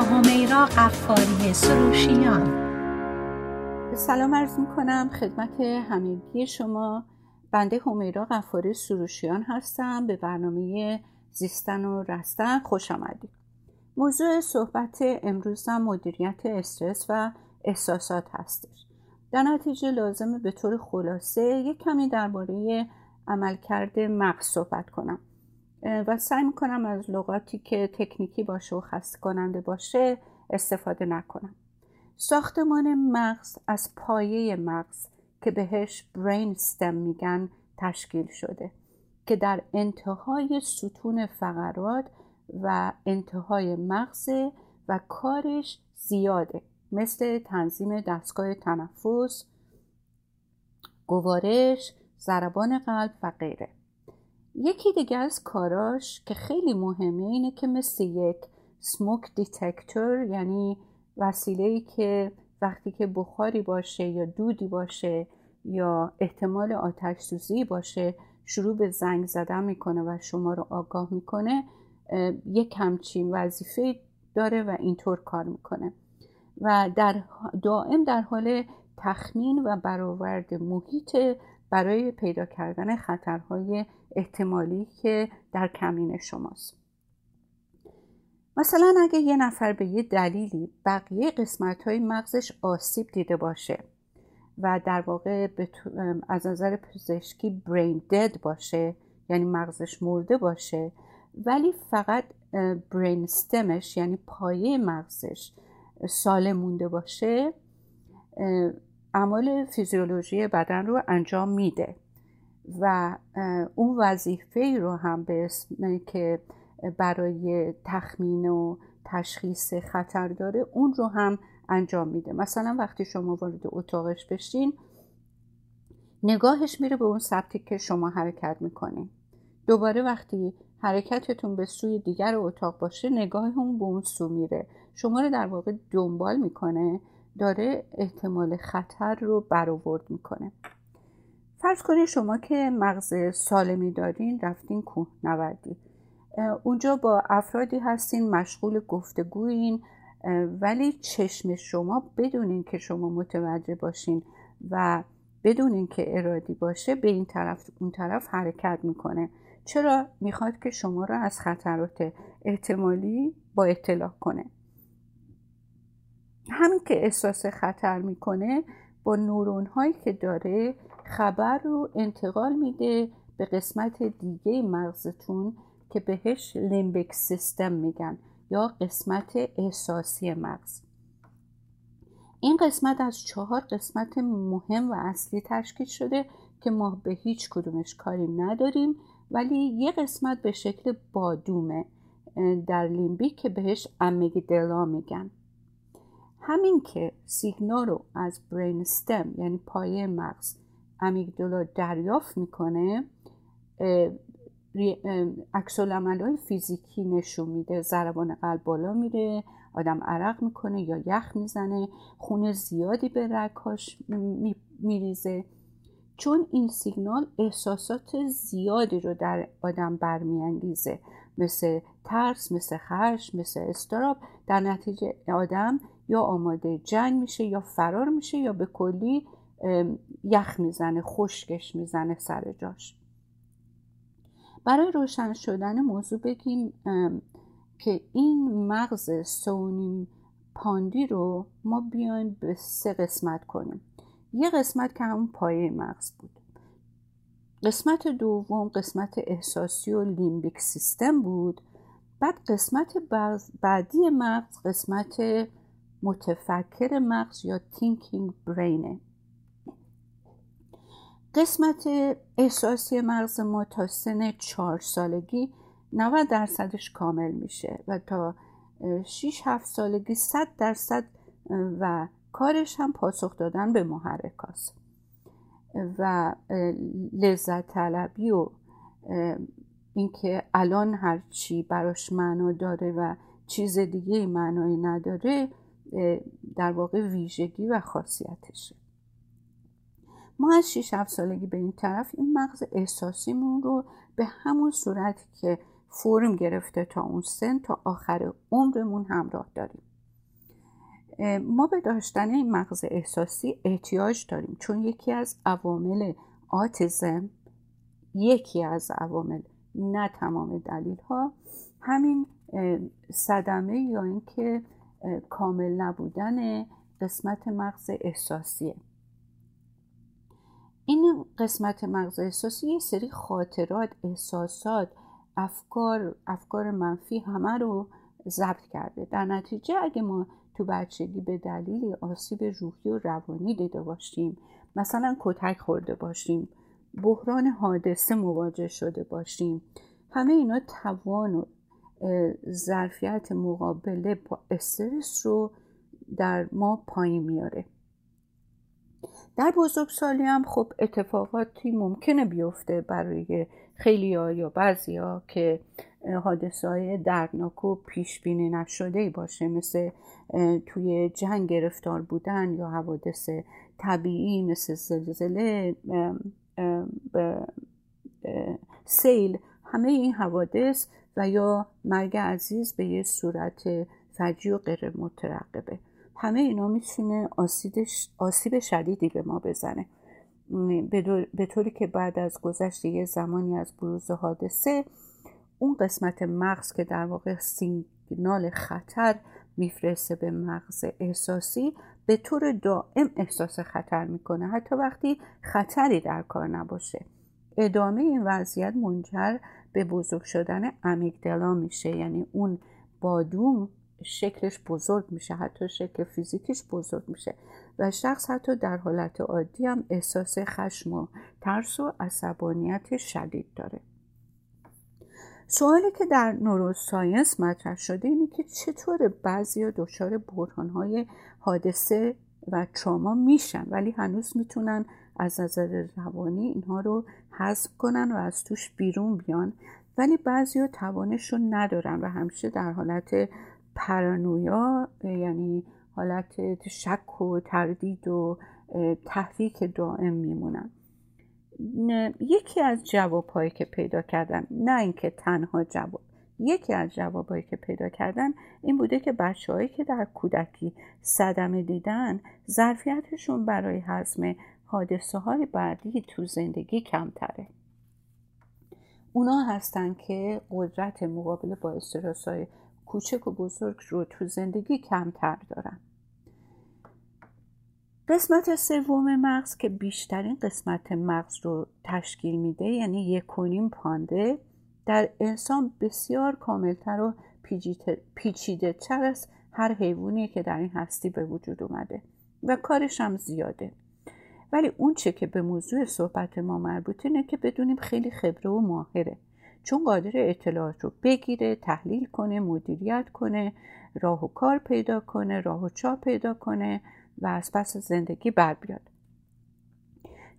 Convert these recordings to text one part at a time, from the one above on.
همیرا قفاری سروشیان. سلام عرض می کنم خدمت همگی شما. بنده همیرا قفاری سروشیان هستم. به برنامه زیستن و رستن خوش آمدید. موضوع صحبت امروزم مدیریت استرس و احساسات هستش. در نتیجه لازمه به طور خلاصه یک کمی درباره عملکرد مغز صحبت کنم. و سعی می‌کنم از لغاتی که تکنیکی باشه و خسته کننده باشه استفاده نکنم. ساختمان مغز از پایه مغز که بهش برین ستم میگن تشکیل شده که در انتهای ستون فقرات و انتهای مغز و کارش زیاده. مثل تنظیم دستگاه تنفس گوارش ضربان قلب و غیره. یکی دیگه از کاراش که خیلی مهمه اینه که مثل یک سموک دیتکتور یعنی وسیله که وقتی که بخاری باشه یا دودی باشه یا احتمال آتش سوزی باشه شروع به زنگ زدن می‌کنه و شما رو آگاه می‌کنه یک همچین وظیفه داره و اینطور کار می‌کنه. و در دائم در حال تخمین و برآورد محیط برای پیدا کردن خطرهای احتمالی که در کمین شماست. مثلا اگه یه نفر به یه دلیلی بقیه قسمت های مغزش آسیب دیده باشه و در واقع از نظر پزشکی برین دد باشه یعنی مغزش مرده باشه ولی فقط برین استمش یعنی پایه مغزش سالم مونده باشه اعمال فیزیولوژی بدن رو انجام میده. و اون وظیفه رو هم به اسم که برای تخمین و تشخیص خطر داره اون رو هم انجام میده. مثلا وقتی شما وارد اتاقش بشین نگاهش میره به اون سبتی که شما حرکت می‌کنین. دوباره وقتی حرکتتون به سوی دیگر اتاق باشه نگاه اون به اون سو میره. شما رو در واقع دنبال می‌کنه داره احتمال خطر رو برآورد می‌کنه. فرض کنید شما که مغز سالمی دارین رفتین کوه نوردی اونجا با افرادی هستین مشغول گفتگوین ولی چشم شما بدونین که شما متوجه باشین و بدونین که ارادی باشه به این طرف اون طرف حرکت می‌کنه. چرا؟ می‌خواد که شما را از خطرات احتمالی با اطلاع کنه. همین که احساس خطر می‌کنه با نورون هایی که داره خبر رو انتقال میده به قسمت دیگه مغزتون که بهش لیمبیک سیستم میگن یا قسمت احساسی مغز. این قسمت از چهار قسمت مهم و اصلی تشکیل شده که ما به هیچ کدومش کاری نداریم ولی یه قسمت به شکل بادومه در لیمبیک که بهش امیگدلا میگن. همین که سیگنال رو از برین ستم یعنی پایه مغز امیگدالا دریافت می‌کنه عکس های فیزیکی نشون میده. ضربان قلب بالا میره آدم عرق می‌کنه یا یخ می‌زنه خون زیادی به رگهاش میریزه. چون این سیگنال احساسات زیادی رو در آدم برمیانگیزه. مثل ترس مثل خرش مثل استراب در نتیجه آدم یا آماده جنگ میشه یا فرار میشه یا به کلی یخ می‌زنه خشکش می‌زنه سر جاش. برای روشن شدن موضوع بگیم که این مغز سه و نیم pound ی رو ما بیایم به سه قسمت کنیم. یه قسمت که همون پایه مغز بود. قسمت دوم قسمت احساسی و limbic system بود. بعد قسمت بعدی مغز قسمت متفکر مغز یا thinking brain ه قسمت احساسی مغز ما تا سن چهار سالگی 90 درصدش کامل میشه و تا 6 7 سالگی 100 درصد و کارش هم پاسخ دادن به محرک و لذت طلبی و اینکه الان هر چی براش معنا داره و چیز دیگه معنایی نداره در واقع ویژگی و خاصیتشه. ما از 6 7 سالگی به این طرف این مغز احساسیمون رو به همون صورتی که فرم گرفته تا اون سن تا آخر عمرمون همراه داریم. ما به داشتن این مغز احساسی احتیاج داریم. چون یکی از عوامل آتیزم یکی از عوامل نه تمام دلیل ها همین صدمه یا اینکه کامل نبودن قسمت مغز احساسیه. این قسمت مغز احساسی یه سری خاطرات احساسات افکار افکار منفی همه رو ضبط کرده. در نتیجه اگه ما تو بچگی به دلیل آسیب روحی و روانی دیده باشیم. مثلا کتک خورده باشیم. بحران حادثه مواجه شده باشیم. همه اینا توان و ظرفیت مقابله با استرس رو در ما پایین میاره. در بزرگسالی هم خب اتفاقاتی ممکنه بیفته برای خیلی ها یا بعضی ها که حادثه های دردناک و پیش بینی نشده باشه مثل توی جنگ گرفتار بودن یا حوادث طبیعی مثل زلزله سیل همه این حوادث و یا مرگ عزیز به یه صورت فجی و غیر مترقبه. همه اینا می‌تونه آسیب شدیدی به ما بزنه. به طوری که بعد از گذشت یه زمانی از بروز حادثه اون قسمت مغز که در واقع سیگنال خطر میفرسته به مغز احساسی به طور دائم احساس خطر می‌کنه. حتی وقتی خطری در کار نباشه. ادامه این وضعیت منجر به بزرگ شدن امیگدلا میشه. یعنی اون بادوم شکلش بزرگ میشه. حتی شکل فیزیکیش بزرگ میشه. و شخص حتی در حالت عادی هم احساس خشم و ترس و عصبانیت شدید داره. سوالی که در نوروساینس مطرح شده اینه که چطور بعضی دچار بحرانهای حادثه و تراما میشن ولی هنوز می‌تونن از نظر روانی اینها رو حذف کنن و از توش بیرون بیان ولی بعضی توانش رو ندارن و همیشه در حالت پرانویا یعنی حالت شک و تردید و تحریک دائم میمونن یکی از جوابهایی که پیدا کردن نه اینکه تنها جواب یکی از جوابهایی که پیدا کردن این بوده که بچههایی که در کودکی صدمه دیدن ظرفیتشون برای حزم حادثه های بعدی تو زندگی کمتره. اونا هستن که قدرت مقابله با استرس های کوچک و بزرگ رو تو زندگی کمتر دارن قسمت سوم مغز که بیشترین قسمت مغز رو تشکیل میده یعنی یک پانده در انسان بسیار کاملتر و پیچیده تر از هر حیوانی که در این هستی به وجود اومده و کارش هم زیاده. ولی اون چه که به موضوع صحبت ما مربوطه اینه که بدونیم خیلی خبره و ماهره. چون قادر اطلاعات رو بگیره تحلیل کنه مدیریت کنه راه و کار پیدا کنه راه و چا پیدا کنه و از پس زندگی بر بیاد.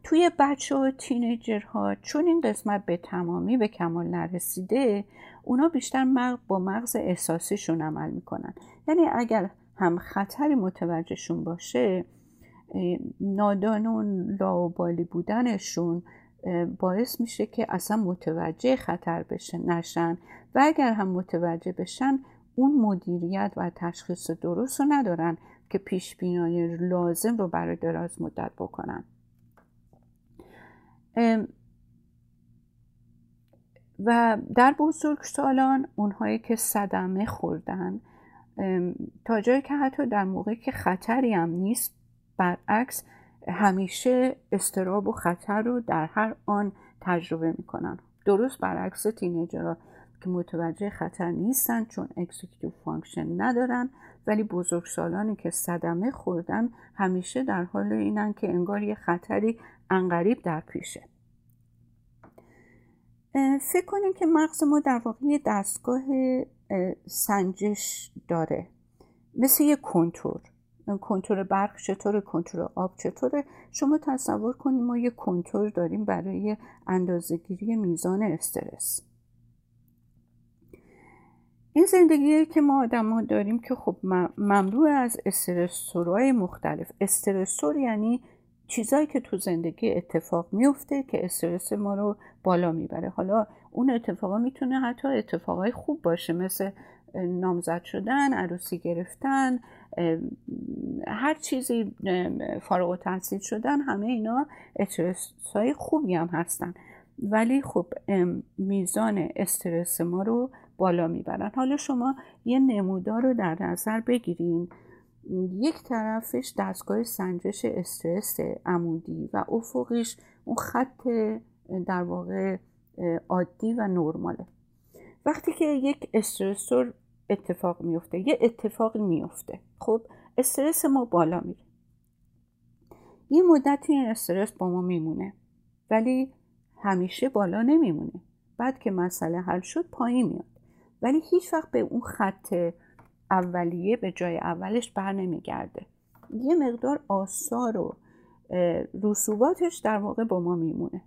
توی بچه و تینیجرها چون این قسمت به تمامی به کمال نرسیده اونا بیشتر مغز با مغز احساسیشون عمل می‌کنن. یعنی اگر هم خطری متوجهشون باشه نادان و لاوبالی بودنشون باعث میشه که اصلا متوجه خطر بشه نشن. و اگر هم متوجه بشن اون مدیریت و تشخیص درست رو ندارن که پیش بینایی لازم رو برای دراز مدت بکنن. و در بزرگ سالان اونهایی که صدمه خوردن تا جایی که حتی در موقعی که خطری هم نیست برعکس همیشه اضطراب و خطر رو در هر آن تجربه می‌کنن. درست برعکس teenager ها که متوجه خطر نیستن چون executive function ندارن ولی بزرگسالانی که صدمه خوردن همیشه در حال اینن که انگار یه خطری انقریب در پیشه. فکر کنیم که مغز ما در واقع یه دستگاه سنجش داره. مثل یه کنتور کنتور برق چطوره کنتور آب چطوره؟ شما تصور کنیم ما یه کنتور داریم برای اندازهگیری میزان استرس. این زندگی که ما آدم ها داریم که خب مملو از استرسورهای مختلف. استرسور یعنی چیزایی که تو زندگی اتفاق میفته که استرس ما رو بالا می‌بره. حالا اون اتفاقا می‌تونه حتی اتفاقای خوب باشه مثل نامزد شدن عروسی گرفتن هر چیزی فارغ و تحصیل شدن همه اینا استرس های خوبی هم هستن. ولی خب میزان استرس ما رو بالا می‌برن. حالا شما یه نمودار رو در نظر بگیرین. یک طرفش دستگاه سنجش استرس عمودی و افقیش اون خط در واقع عادی و نرماله. وقتی که یک استرسور اتفاق میفته یه اتفاقی میفته. خب استرس ما بالا میره. یه مدتی این استرس با ما میمونه ولی همیشه بالا نمیمونه. بعد که مسئله حل شد پایین میاد. ولی هیچ وقت به اون خط اولیه به جای اولش بر نمیگرده. یه مقدار آثار و رسوباتش در واقع با ما میمونه.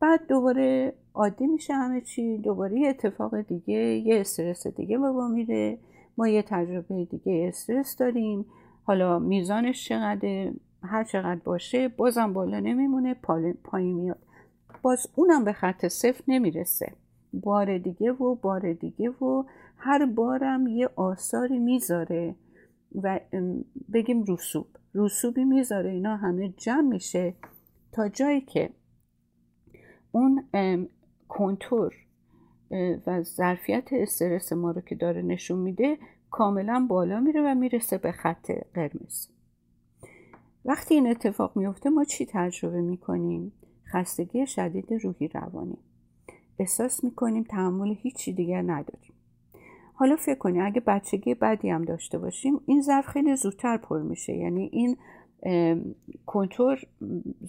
بعد دوباره عادی میشه همه چی دوباره یه اتفاق دیگه یه استرس دیگه با ما میره ما یه تجربه دیگه استرس داریم. حالا میزانش چقدر هر چقدر باشه بازم بالا نمیمونه پایین میاد. باز اونم به خط صفر نمی‌رسه. بار دیگه و بار دیگه و هر بارم یه آثاری می‌ذاره و بگیم رسوب. رسوبی می‌ذاره اینا همه جمع میشه تا جایی که اون کنتور و ظرفیت استرس ما رو که داره نشون میده کاملا بالا میره و می‌رسه به خط قرمز. وقتی این اتفاق میفته ما چی تجربه می‌کنیم؟ خستگی شدید روحی روانی. احساس می‌کنیم تحمل هیچی دیگر نداریم. حالا فکر کنید اگه بچگی بدی هم داشته باشیم این ظرف خیلی زودتر پر میشه. یعنی این کنتور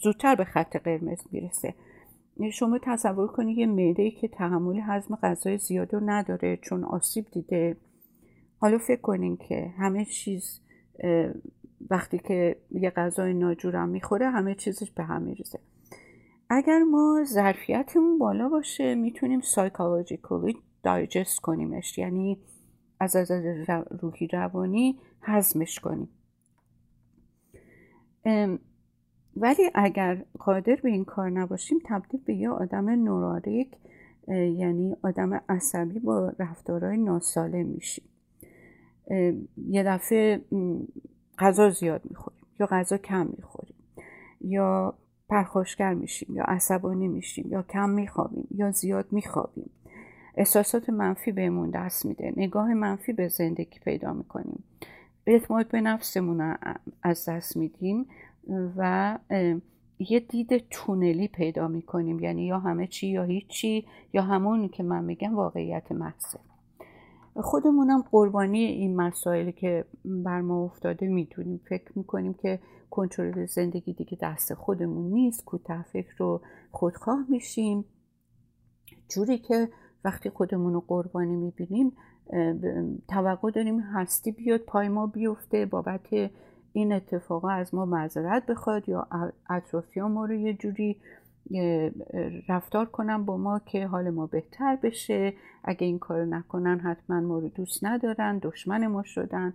زودتر به خط قرمز می‌رسه. شما تصور کنید یه معده که تحمل هضم غذای زیاد رو نداره چون آسیب دیده. حالا فکر کنین که همه چیز وقتی که یه غذای ناجورم می‌خوره همه چیزش به هم میریزه. اگر ما ظرفیتمون بالا باشه می‌تونیم سایکولوژیکلی دایجست کنیمش. یعنی از از روحی روانی هضمش کنیم. ولی اگر قادر به این کار نباشیم تبدیل به یه آدم نوراریک یعنی آدم عصبی با رفتارهای ناسالم میشیم. یه دفعه غذا زیاد می‌خوریم یا غذا کم می‌خوریم یا پرخاشگر میشیم یا عصبانی میشیم یا کم میخوابیم یا زیاد میخوابیم. احساسات منفی بهمون دست میده. نگاه منفی به زندگی پیدا می‌کنیم. اعتماد به نفسمون از دست میدیم. و یه دید تونلی پیدا می‌کنیم. یعنی یا همه چی یا هیچی یا همون که من میگم واقعیت محضه. خودمونم قربانی این مسائلی که بر ما افتاده می‌تونیم فکر می‌کنیم که کنترل زندگی دیگه دست خودمون نیست. کوتاه فکر رو خودخواه میشیم. جوری که وقتی خودمون رو قربانی می‌بینیم توقع داریم هستی بیاد پای ما بیفته بابت این اتفاقا از ما معذرت بخواد یا اطرافیان ما رو یه جوری رفتار کنن با ما که حال ما بهتر بشه. اگه این کار نکنن حتما ما رو دوست ندارن دشمن ما شدن.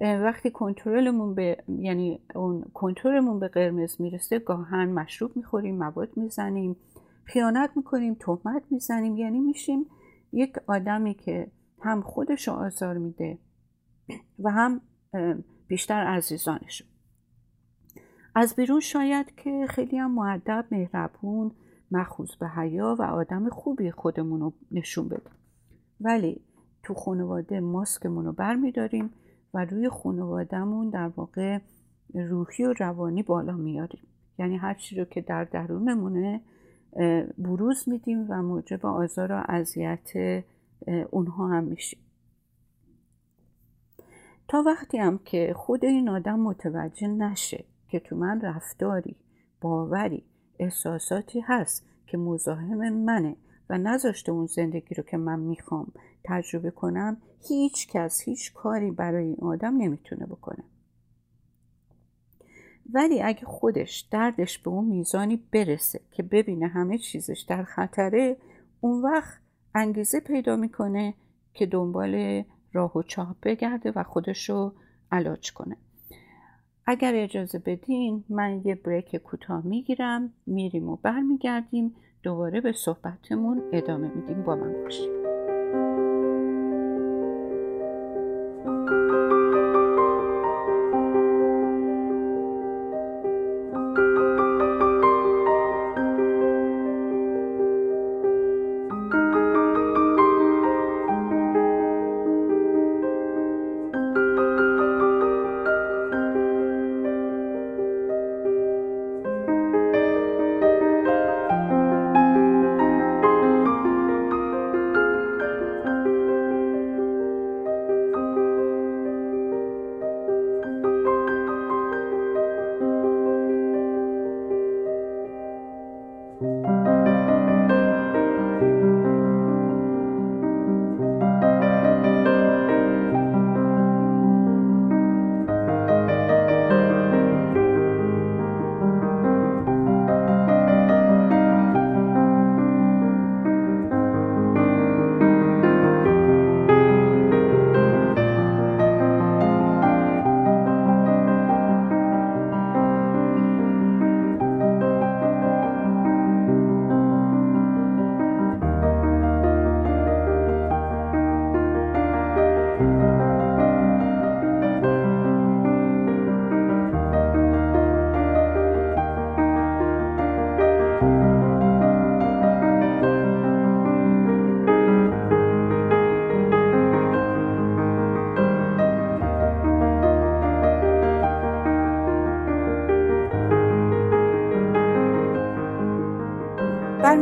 وقتی کنترلمون به یعنی اون کنترلمون به قرمز می‌رسه گاهن مشروب می‌خوریم مواد می‌زنیم خیانت می‌کنیم تهمت می‌زنیم. یعنی میشیم یک آدمی که هم خودش رو آزار میده و هم بیشتر عزیزانشو از بیرون شاید که خیلی هم معدب مهربون مخوض به حیا و آدم خوبی خودمون رو نشون بده ولی تو خانواده ماسکمون رو بر میداریم و روی خانوادهمون در واقع روحی و روانی بالا میاریم. یعنی هر چی رو که در درونمونه بروز میدیم و موجب آزار و اذیت اونها هم میشیم. تا وقتی هم که خود این آدم متوجه نشه که تو من رفتاری باوری احساساتی هست که مزاحم منه و نذاشته اون زندگی رو که من می‌خوام تجربه کنم هیچ کس هیچ کاری برای این آدم نمی‌تونه بکنه. ولی اگه خودش دردش به اون میزانی برسه که ببینه همه چیزش در خطره اون وقت انگیزه پیدا می‌کنه که دنبال راه و چاه بگرده و خودش رو علاج کنه. اگر اجازه بدین من یه بریک کوتاه می‌گیرم میریم و برمیگردیم دوباره به صحبتمون ادامه میدیم. با من باشیم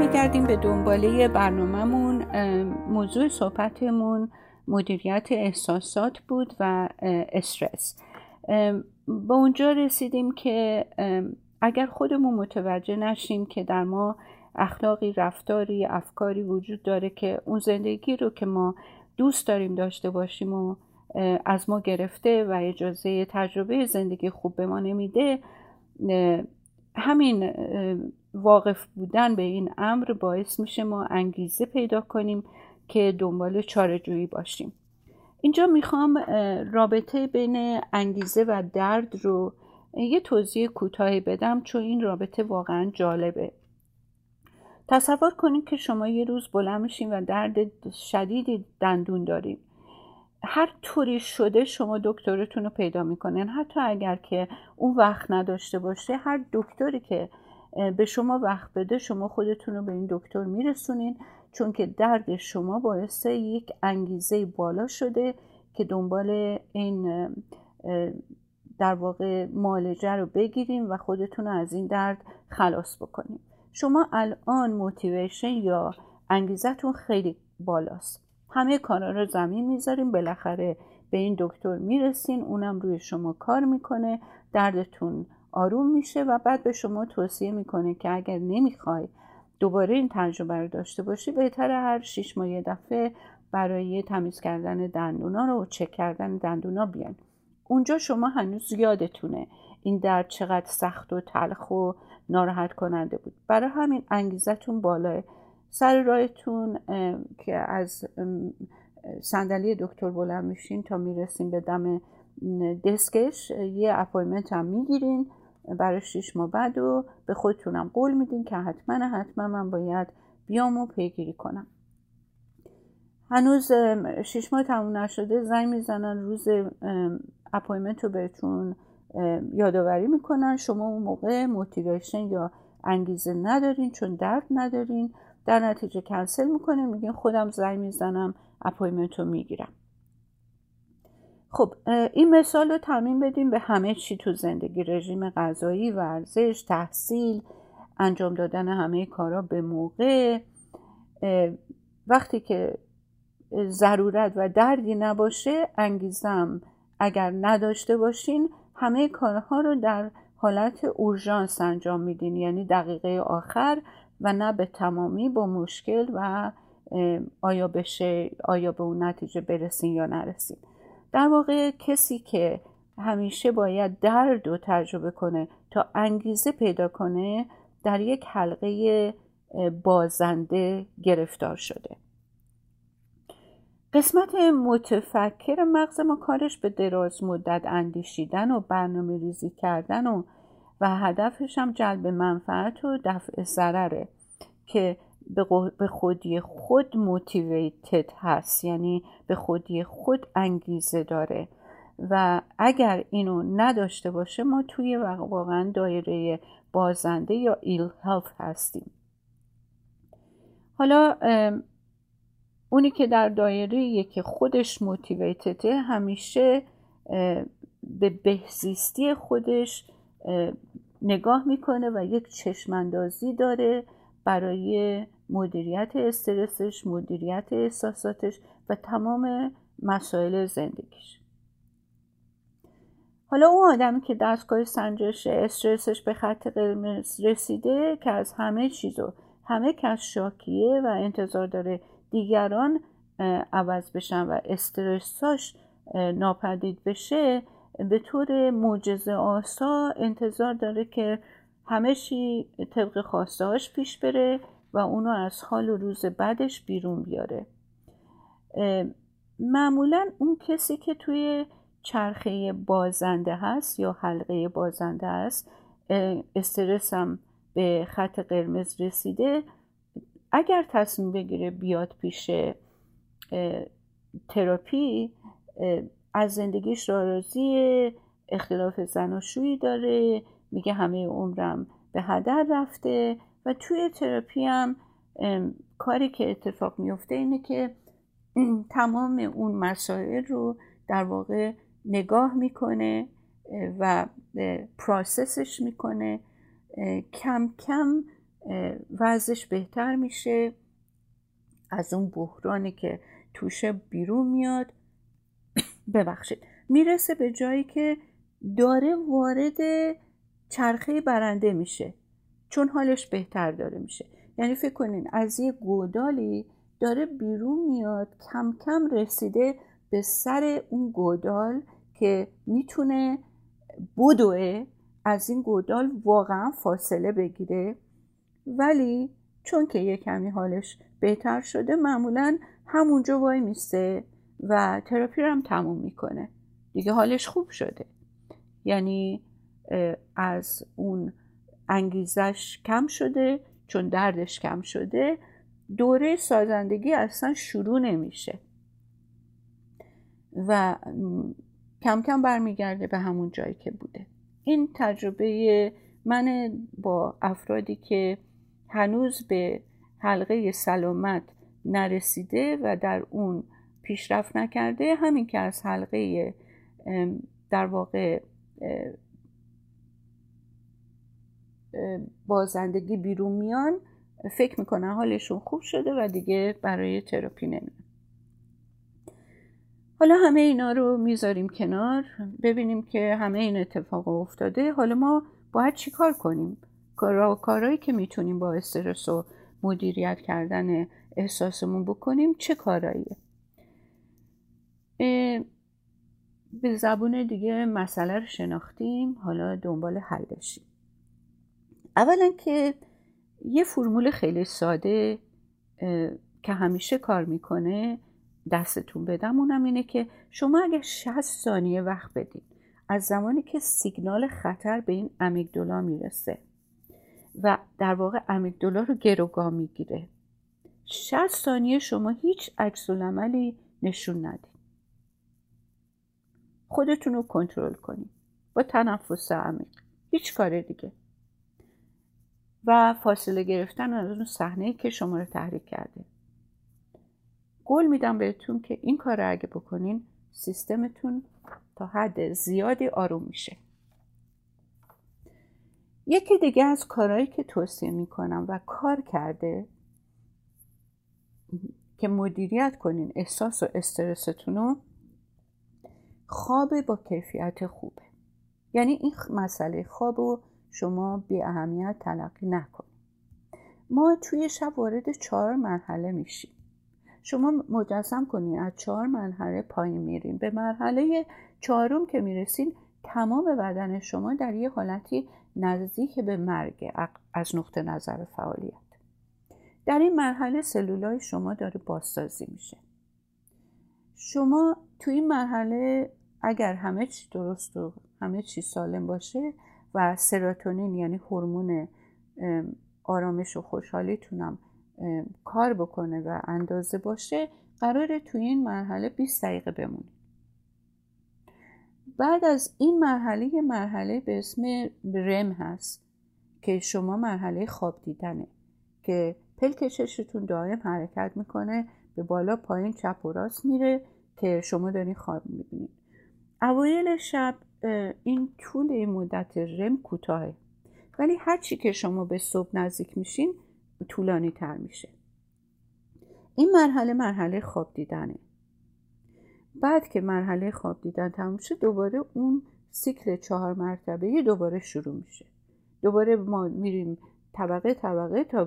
برمیگردیم به دنباله برنامهمون. موضوع صحبتمون مدیریت احساسات بود و استرس. به اونجا رسیدیم که اگر خودمون متوجه نشیم که در ما اخلاقی رفتاری افکاری وجود داره که اون زندگی رو که ما دوست داریم داشته باشیم و از ما گرفته و اجازه تجربه زندگی خوب به ما نمیده همین واقف بودن به این امر باعث میشه ما انگیزه پیدا کنیم که دنبال چارجویی باشیم. اینجا می‌خوام رابطه بین انگیزه و درد رو یه توضیح کوتاهی بدم چون این رابطه واقعا جالبه. تصور کنید که شما یه روز بلند میشین و درد شدیدی دندون دارید هر طوری شده شما دکترتون رو پیدا می‌کنین. حتی اگر که اون وقت نداشته باشه هر دکتری که به شما وقت بده شما خودتون رو به این دکتر میرسونین چون که درد شما باعث یک انگیزه بالا شده که دنبال این در واقع مالجه رو بگیریم و خودتون رو از این درد خلاص بکنیم شما الان موتیویشن یا انگیزتون خیلی بالاست. همه کارا رو زمین می‌ذاریم بالاخره به این دکتر می‌رسین اونم روی شما کار می‌کنه دردتون آروم میشه و بعد به شما توصیه می‌کنه که اگر نمی‌خوای دوباره این تجربه رو داشته باشی بهتر هر شیش ماه یه دفعه برای تمیز کردن دندونا رو و چک کردن دندونا بیان. اونجا شما هنوز یادتونه این درد چقدر سخت و تلخ و ناراحت کننده بود. برای همین انگیزتون بالاه. سر راهتون که از صندلی دکتر بلند میشین تا می‌رسین به دم desk ش یه appointment هم می‌گیرین. برای شیش ماه بعد و به خودتونم قول میدین که حتما حتما من باید بیام و پیگیری کنم. هنوز شیش ماه تموم نشده زنگ می‌زنن روز appointment رو بهتون یادآوری می‌کنن. شما اون موقع motivation یا انگیزه ندارین چون درد ندارین. در نتیجه کنسل می‌کنین میگین خودم زنگ می‌زنم اپایمنت رو می‌گیرم. خب این مثال رو تعمین بدیم به همه چی تو زندگی. رژیم غذایی ورزش تحصیل انجام دادن همه کارا به موقع. وقتی که ضرورت و دردی نباشه انگیزم اگر نداشته باشین همه کارها رو در حالت اورژانس انجام میدین. یعنی دقیقه آخر و نه به تمامی با مشکل و آیا بشه آیا به اون نتیجه برسین یا نرسین. در واقع کسی که همیشه باید درد رو تجربه کنه تا انگیزه پیدا کنه در یک حلقه بازنده گرفتار شده. قسمت متفکر مغز ما کارش به دراز مدت اندیشیدن و برنامه ریزی کردن و و هدفش هم جلب منفعت و دفع ضرره که به خودی خود موتیویتد هست یعنی به خودی خود انگیزه داره. و اگر اینو نداشته باشه ما توی واقعا دایره بازنده یا ایل هلف هستیم. حالا اونی که در دایره که خودش موتیویتده همیشه به بهزیستی خودش نگاه می‌کنه و یک چشماندازی داره برای مدیریت استرسش مدیریت احساساتش و تمام مسائل زندگیش. حالا اون آدمی که دستگاه سنجش استرسش به خط قرمز رسیده که از همه چیزو همه کس شاکیه و انتظار داره دیگران عوض بشن و استرساش ناپدید بشه به طور معجزه آسا انتظار داره که همه چی طبق خواستهاش پیش بره. و اونو از حال و روز بعدش بیرون بیاره. معمولا اون کسی که توی چرخه بازنده هست یا حلقه بازنده هست استرس هم به خط قرمز رسیده. اگر تصمیم بگیره بیاد پیش تراپی از زندگیش راضی اختلاف زناشویی داره میگه همه عمرم به هدر رفته. و توی تراپی هم کاری که اتفاق میفته اینه که تمام اون مسائل رو در واقع نگاه می‌کنه و پراسسش می‌کنه کم کم وضعش بهتر میشه. از اون بحرانی که توشه بیرون میاد ببخشید می‌رسه به جایی که داره وارد چرخه برنده میشه. چون حالش بهتر داره میشه. یعنی فکر کنین از یه گودالی داره بیرون میاد کم کم رسیده به سر اون گودال که می‌تونه بدوه از این گودال واقعا فاصله بگیره. ولی چون که یه کمی حالش بهتر شده معمولا همونجا وای میسته و تراپی رو هم تموم می‌کنه. دیگه حالش خوب شده. یعنی از اون انگیزش کم شده چون دردش کم شده دوره سازندگی اصلا شروع نمیشه. و کم کم برمیگرده به همون جایی که بوده. این تجربه من با افرادی که هنوز به حلقه سلامت نرسیده و در اون پیشرفت نکرده همین که از حلقه در واقع بازندگی بیرون میان فکر می‌کنن حالشون خوب شده و دیگه برای تراپی نمیان. حالا همه اینا رو می‌ذاریم کنار ببینیم که همه این اتفاق افتاده. حالا ما باید چیکار کنیم؟ کارا کارهایی که می‌تونیم با استرس و مدیریت کردن احساسمون بکنیم چه کاراییه؟ به زبون دیگه مسئله رو شناختیم حالا دنبال حلشیم اولا که یه فرمول خیلی ساده که همیشه کار می‌کنه دستتون بدم اونم اینه که شما اگر 60 ثانیه وقت بدین از زمانی که سیگنال خطر به این امیگدولا می‌رسه و در واقع امیگدولا رو گروگاه می‌گیره 60 ثانیه شما هیچ عکس عملی نشون ندید خودتون رو کنترل کنید با تنفس عمیق. هیچ کار دیگه. و فاصله گرفتن از اون صحنه که شما رو تحریک کرده. قول میدم بهتون که این کار رو اگه بکنین سیستمتون تا حد زیادی آروم میشه. یکی دیگه از کارهایی که توصیه می‌کنم و کار کرده که مدیریت کنین احساس و استرستون رو خواب با کیفیت خوبه. یعنی این مسئله خواب رو شما بی اهمیت تلقی نکنید ما توی شب وارد چهار مرحله میشیم. شما مجسم کنید از چهار مرحله پایین میرین. به مرحله چهارم که می‌رسین تمام بدن شما در یه حالتی نزدیک به مرگ از نقطه نظر فعالیت. در این مرحله سلولای شما داره بازسازی میشه. شما توی این مرحله اگر همه چی درست و همه چی سالم باشه و سراتونین یعنی هورمون آرامش و خوشحالیتونم کار بکنه و اندازه باشه قراره توی این مرحله 20 دقیقه بمونید بعد از این مرحله مرحله به اسم رم هست که شما مرحله خواب دیدنه که پلک چشتون دائم حرکت می‌کنه به بالا پایین چپ و راست میره که شما دارین خواب می‌بینید اوایل شب این طول این مدت رم کوتاهه. ولی هرچی که شما به صبح نزدیک میشین طولانی تر میشه. این مرحله مرحله خواب دیدنه. بعد که مرحله خواب دیدن تموم شد دوباره اون سیکل چهار مرتبه دوباره شروع میشه. دوباره ما میریم طبقه طبقه تا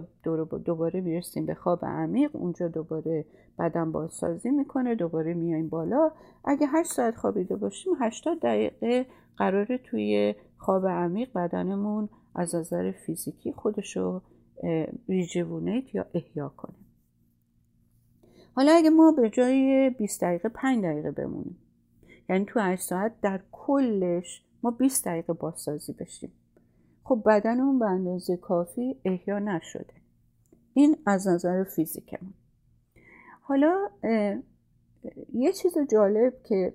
دوباره می‌رسیم به خواب عمیق اونجا دوباره بدن بازسازی می‌کنه دوباره میایم بالا. اگه هشت ساعت خوابیده باشیم هشتاد دقیقه قراره توی خواب عمیق بدنمون از نظر فیزیکی خودشو ریجوونیت یا احیا کنه. حالا اگه ما به جای 20 دقیقه 5 دقیقه بمونیم یعنی تو 8 ساعت در کلش ما 20 دقیقه بازسازی بشیم. خب بدنمون به اندازه کافی احیا نشده. این از نظر فیزیکمون. حالا یه چیز جالب که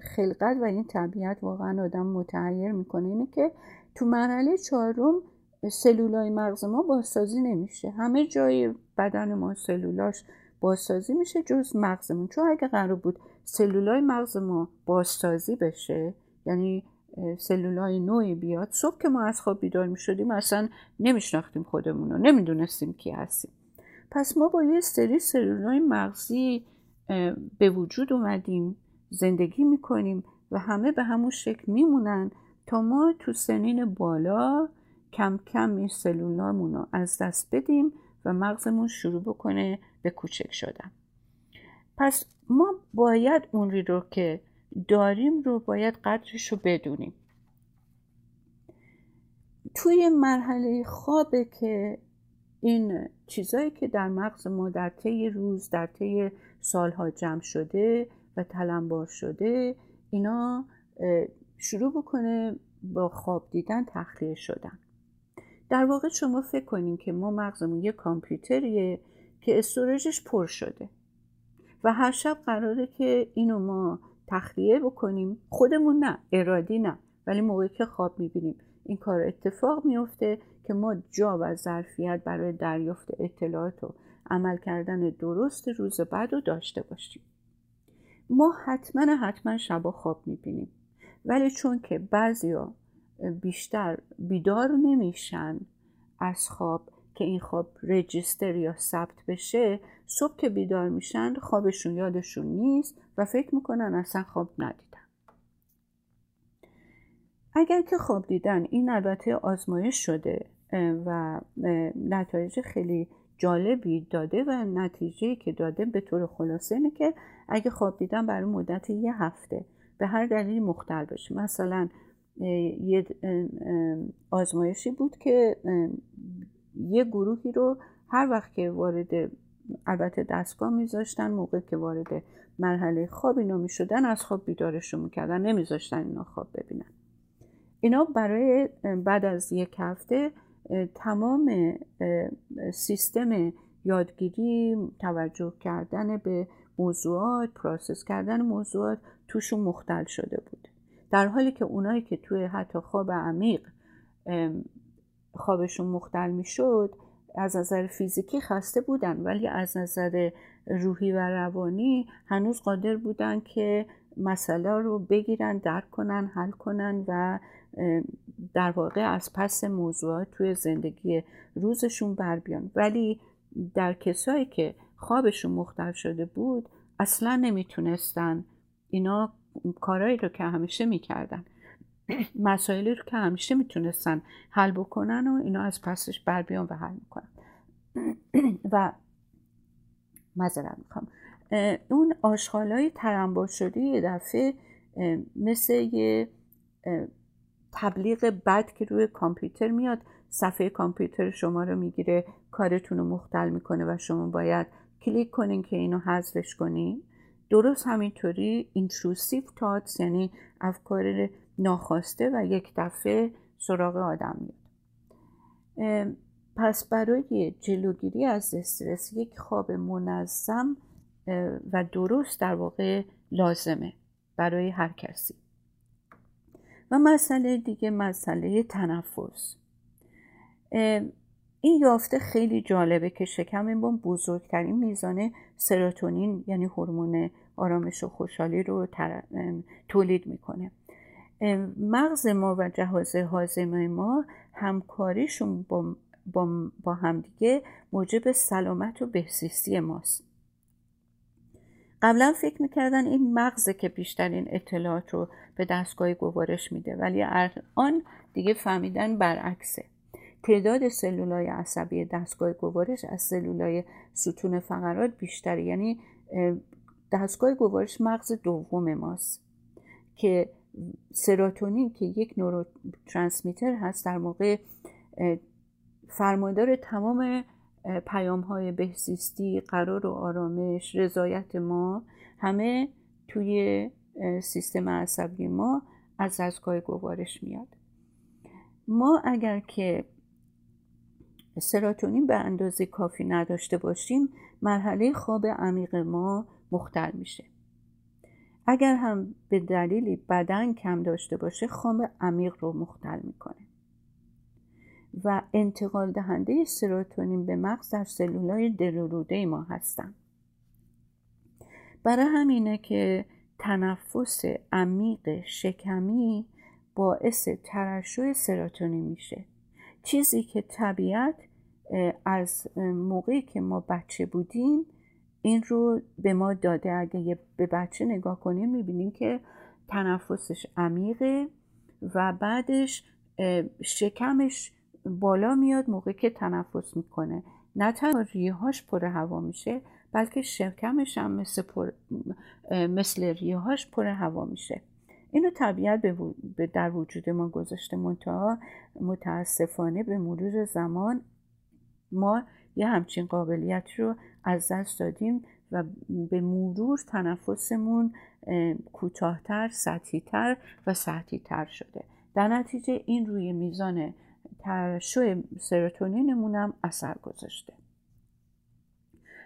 خلقت و این طبیعت واقعا آدم متحیر می‌کنه اینه که تو مرحله چهارم سلولای مغز ما بازسازی نمیشه. همه جای بدن ما سلولاش بازسازی میشه جز مغزمون. چون اگه قرار بود سلولای مغز ما بازسازی بشه یعنی سلولای نوعی بیاد. صبح که ما از خواب بیدار می شدیم اصلا نمیشناختیم خودمون رو نمی‌دونستیم کی هستیم. پس ما با یه سری سلولای مغزی به وجود اومدیم زندگی می‌کنیم و همه به همون شکل میمونن تا ما تو سنین بالا کم کم این سلولامون رو از دست بدیم و مغزمون شروع بکنه به کوچک شدن. پس ما باید اون رو که داریم رو باید قدرش رو بدونیم. توی مرحله خوابه که این چیزایی که در مغز ما در طی روز در طی سالها جمع شده و تلمبار شده اینا شروع بکنه با خواب دیدن تخلیه شدن. در واقع شما فکر کنین که ما مغزمون یه کامپیوتریه که استورجش پر شده و هر شب قراره که اینو ما تخلیه بکنیم. خودمون نه ارادی نه. ولی موقعی که خواب می‌بینیم. این کار اتفاق میفته که ما جا و ظرفیت برای دریافت اطلاعات و عمل کردن درست روز بعد رو داشته باشیم. ما حتما حتما شبا خواب می‌بینیم. ولی چون که بعضیا بیشتر بیدار نمیشن از خواب که این خواب رجیستر یا ثبت بشه صبح که بیدار میشن خوابشون یادشون نیست و فکر می‌کنن اصلا خواب ندیدن. اگر که خواب دیدن این البته آزمایش شده و نتایج خیلی جالبی داده و نتیجه که داده به طور خلاصه اینه که اگه خواب دیدن برای مدت یه هفته به هر دلیلی مختل بشه. مثلا یه آزمایشی بود که یه گروهی رو هر وقت که وارد البته دستگاه میذاشتن موقع که وارد مرحله خواب اینا می‌شدن از خواب بیدارشون می‌کردن نمیذاشتن اینا خواب ببینن. اینا برای بعد از یک هفته تمام سیستم یادگیری توجه کردن به موضوعات پروسس کردن موضوعات توشون مختل شده بود. در حالی که اونایی که توی حتی خواب عمیق خوابشون مختل می‌شد از نظر فیزیکی خسته بودن ولی از نظر روحی و روانی هنوز قادر بودن که مسئله رو بگیرن درک کنن حل کنن و در واقع از پس موضوعات توی زندگی روزشون بر بیان. ولی در کسایی که خوابشون مختل شده بود اصلا نمی‌تونستن اینا کارهایی رو که همیشه می‌کردن. مسائلی رو که همیشه می‌تونستن حل بکنن و اینا از پسش بر بیان و حل می‌کنن. و مذارم می‌خوام. اون آشغالای ترنبار شده یه دفعه مثل یه تبلیغ بد که روی کامپیوتر میاد صفحه کامپیوتر شما رو می‌گیره کارتون رو مختل می‌کنه و شما باید کلیک کنین که اینو حذفش کنین. درست همینطوری intrusive thoughts یعنی افکار ناخواسته و یک دفعه سراغ آدم میاد. پس برای جلوگیری از استرس یک خواب منظم و درست در واقع لازمه برای هر کسی. و مسئله دیگه مسئله تنفس. این یافته خیلی جالبه که شکم با بزرگترین میزان سروتونین یعنی هورمون آرامش و خوشحالی رو تولید می‌کنه. مغز ما و جهاز هاضمه ما همکاریشون با, با, با همدیگه موجب سلامت و بهزیستی ماست. قبلا فکر می‌کردن این مغزه که بیشترین اطلاعات رو به دستگاه گوارش میده ولی الان دیگه فهمیدن برعکسه. تعداد سلولای عصبی دستگاه گوارش از سلولای ستون فقرات بیشتره یعنی دستگاه گوارش مغز دوم ماست که سراتونین که یک نورو ترانسمیتر هست در موقع فرماندار تمام پیام های بهزیستی قرار و آرامش رضایت ما همه توی سیستم عصبی ما از دستگاه گوارش میاد. ما اگر که سراتونین به اندازه کافی نداشته باشیم مرحله خواب عمیق ما مختل میشه. اگر هم به دلیلی بدن کم داشته باشه خواب عمیق رو مختل می‌کنه. و انتقال دهنده سروتونین به مغز در سلولای دل ما هستن. برای همینه که تنفس عمیق شکمی باعث ترشح سروتونین میشه. چیزی که طبیعت از موقعی که ما بچه بودیم این رو به ما داده. اگه به بچه نگاه کنیم می‌بینیم که تنفسش عمیقه و بعدش شکمش بالا میاد موقعی که تنفس می‌کنه. نه تنها ریهاش پر هوا میشه بلکه شکمش هم مثل, پر... مثل ریهاش پر هوا میشه. اینو طبیعت به در وجود ما گذاشته. منتها متاسفانه به مرور زمان ما یه همچین قابلیت رو از دست دادیم و به مرور تنفسمون کوتاهتر سطحیتر و سطحیتر شده. در نتیجه این روی میزان ترشح سروتونینمون هم اثر گذاشته.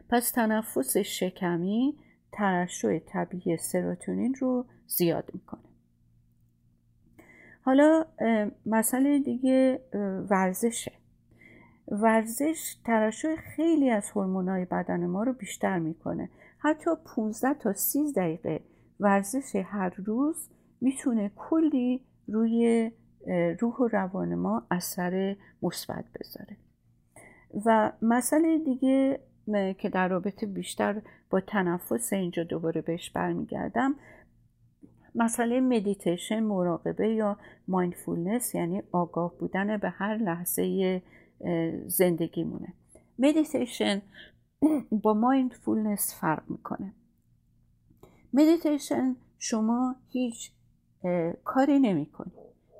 پس تنفس شکمی ترشح طبیعی سروتونین رو زیاد می‌کنه. حالا مسئله دیگه ورزشه. ورزش ترشح خیلی از هورمونای بدن ما رو بیشتر می‌کنه. حتی 15 تا 30 دقیقه ورزش هر روز می‌تونه کلی روی روح و روان ما اثر مثبت بذاره. و مسئله دیگه که در رابطه بیشتر با تنفس اینجا دوباره بهش برمیگردم مسئله مدیتیشن مراقبه یا mindfulness یعنی آگاه بودن به هر لحظه زندگیمونه. مدیتیشن با mindfulness فرق می‌کنه. مدیتیشن شما هیچ کاری نمی کنی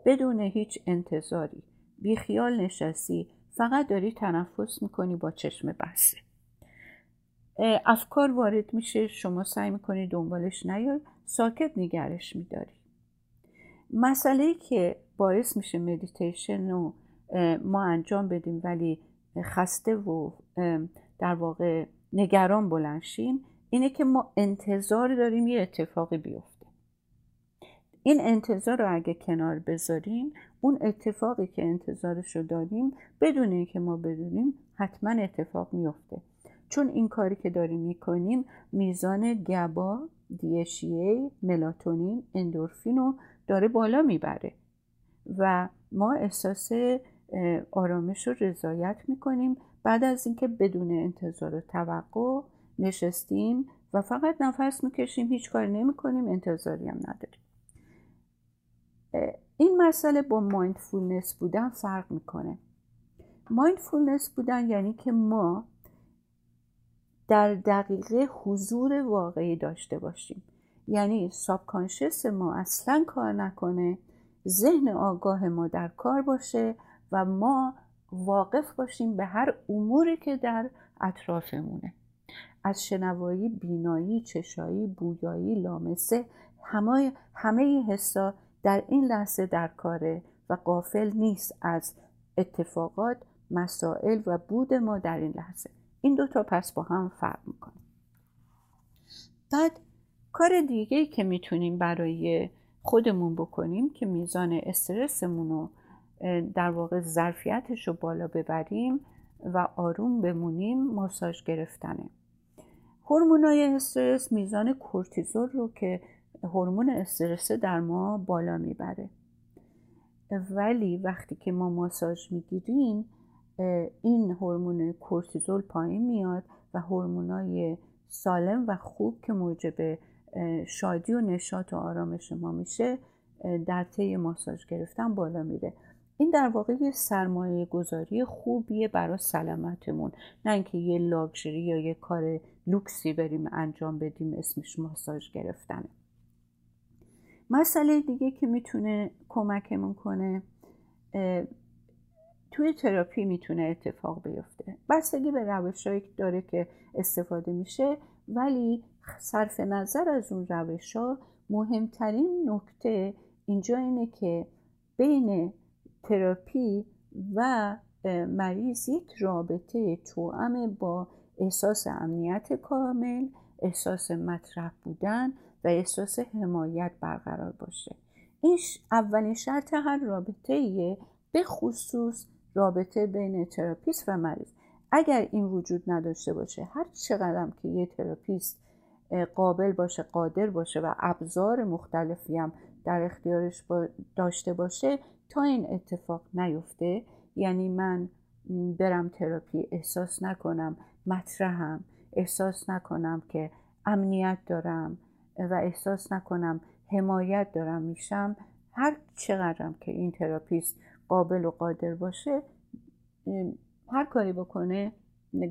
بدون هیچ انتظاری. بیخیال نشستی. فقط داری تنفس می‌کنی با چشم بسته. افکار وارد میشه. شما سعی می‌کنی دنبالش نیای. ساکت نگهش میداری. مسئله که باعث میشه مدیتیشن رو ما انجام بدیم ولی خسته و در واقع نگران بلنشیم اینه که ما انتظار داریم یه اتفاقی بیفته. این انتظار رو اگه کنار بذاریم اون اتفاقی که انتظارش رو داریم بدون اینکه ما بدونیم حتما اتفاق میفته. چون این کاری که داریم می‌کنیم میزان گبا دیشیه ملاتونین اندورفین رو داره بالا می‌بره. و ما احساس آرامش رو رعایت می‌کنیم. بعد از اینکه بدون انتظار و توقع نشستیم و فقط نفس می‌کشیم هیچ کار نمی‌کنیم انتظاری هم نداریم. این مسئله با mindfulness بودن فرق می‌کنه. mindfulness بودن یعنی که ما در دقیقه حضور واقعی داشته باشیم. یعنی subconscious ما اصلا کار نکنه ذهن آگاه ما در کار باشه و ما واقف باشیم به هر اموری که در اطرافمونه. از شنوایی بینایی چشایی بویایی لامسه همه همه حسا در این لحظه در کاره و قافل نیست از اتفاقات مسائل و بود ما در این لحظه. این دوتا پس با هم فرق می‌کنه. بعد کار دیگه که می‌تونیم برای خودمون بکنیم که میزان استرسمون رو در واقع ظرفیتش رو بالا ببریم و آروم بمونیم ماساژ گرفتنه. هورمونای استرس میزان کورتیزول رو که هورمون استرس در ما بالا می‌بره. ولی وقتی که ما ماساژ می‌گیریم این هورمون کورتیزول پایین میاد و هورمونای سالم و خوب که موجب شادی و نشاط و آرامش ما میشه در طی ماساژ گرفتن بالا میره. این در واقع یه سرمایه گذاری خوبیه برای سلامتمون. نه اینکه یه لاکچری یا یه کار لوکسی بریم انجام بدیم اسمش ماساژ گرفتنه مسئله دیگه که می‌تونه کمکمون کنه توی تراپی می‌تونه اتفاق بیفته. بستگی به روشهایی داره که استفاده میشه ولی صرف نظر از اون روش ها مهمترین نکته اینجا اینه که بین تراپی و مریض یک رابطه توأم با احساس امنیت کامل احساس مطرح بودن و احساس حمایت برقرار باشه. این اولین شرط هر رابطه ایه به خصوص رابطه بین تراپیست و مریض. اگر این وجود نداشته باشه هر چقدر که یه تراپیست قابل باشه قادر باشه و ابزار مختلفی هم در اختیارش داشته باشه تا این اتفاق نیفته یعنی من برم تراپی احساس نکنم مطرحم احساس نکنم که امنیت دارم و احساس نکنم حمایت دارم میشم. هر چقدرم که این تراپیست قابل و قادر باشه هر کاری بکنه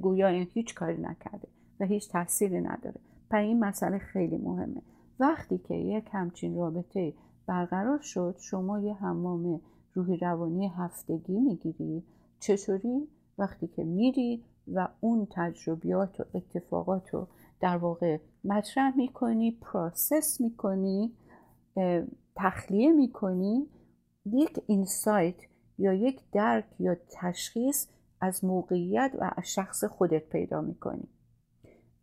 گویا این هیچ کاری نکرده و هیچ تاثیری نداره. پس این مسئله خیلی مهمه. وقتی که یک همچین رابطه برقرار شد شما یه حمام روحی روانی هفتگی می‌گیری. چطوری؟ وقتی که میری و اون تجربیات و اتفاقات رو در واقع مطرح می‌کنی process می‌کنی تخلیه می‌کنی یک insight یا یک درک یا تشخیص از موقعیت و از شخص خودت پیدا می‌کنی.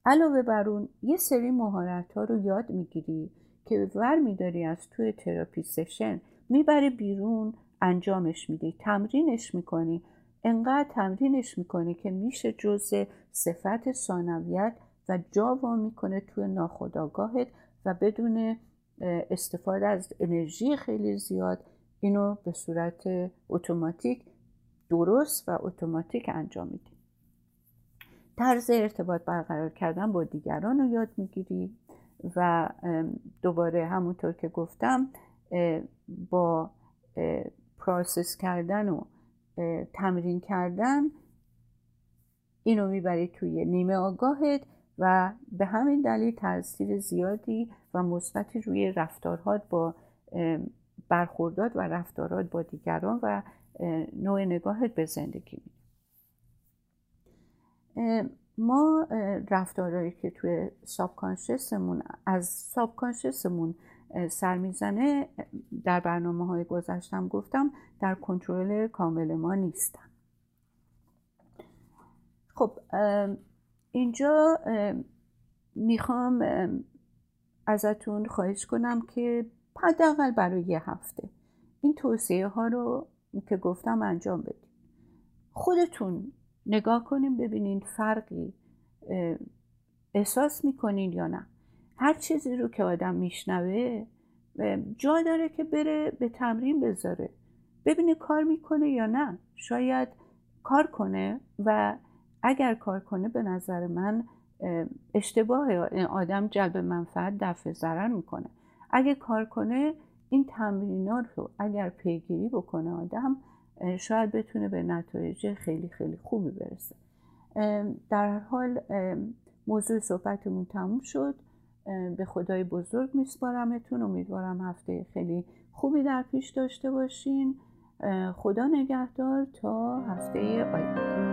علاوه بر اون یه سری مهارت ها رو یاد می‌گیری. که ور میداری از توی therapy session می‌بری بیرون انجامش میدی تمرینش می‌کنی. انقدر تمرینش می‌کنی که میشه جزء صفت ثانویت و جا می‌کنه توی ناخودآگاهت و بدون استفاده از انرژی خیلی زیاد اینو به صورت اتوماتیک درست و اتوماتیک انجام میدی. طرز ارتباط برقرار کردن با دیگران رو یاد می‌گیری. و دوباره همونطور که گفتم با پروسس کردن و تمرین کردن اینو می‌بری توی نیمه آگاهت و به همین دلیل تاثیر زیادی و مثبتی روی رفتارهات با برخوردات و رفتارات با دیگران و نوع نگاهت به زندگی میده. ما رفتارهایی که توی سابکانشسمون از سابکانشسمون سر می‌زنه در برنامه های گذشتم گفتم در کنترل کامل ما نیستن. خب اینجا می‌خوام ازتون خواهش کنم که حداقل برای یه هفته این توصیه ها رو که گفتم انجام بدید خودتون نگاه کنیم ببینین فرقی احساس می‌کنین یا نه. هر چیزی رو که آدم میشنوه جا داره که بره به تمرین بذاره. ببینه کار می‌کنه یا نه. شاید کار کنه و اگر کار کنه به نظر من اشتباه آدم جلب منفعت دفع ضرر می‌کنه. اگه کار کنه این تمرینات رو اگر پیگیری بکنه آدم شاید بتونه به نتایج خیلی خیلی خوبی برسه. در هر حال موضوع صحبتمون تموم شد. به خدای بزرگ میسپارمتون. امیدوارم هفته خیلی خوبی در پیش داشته باشین. خدا نگهدار. تا هفته آینده.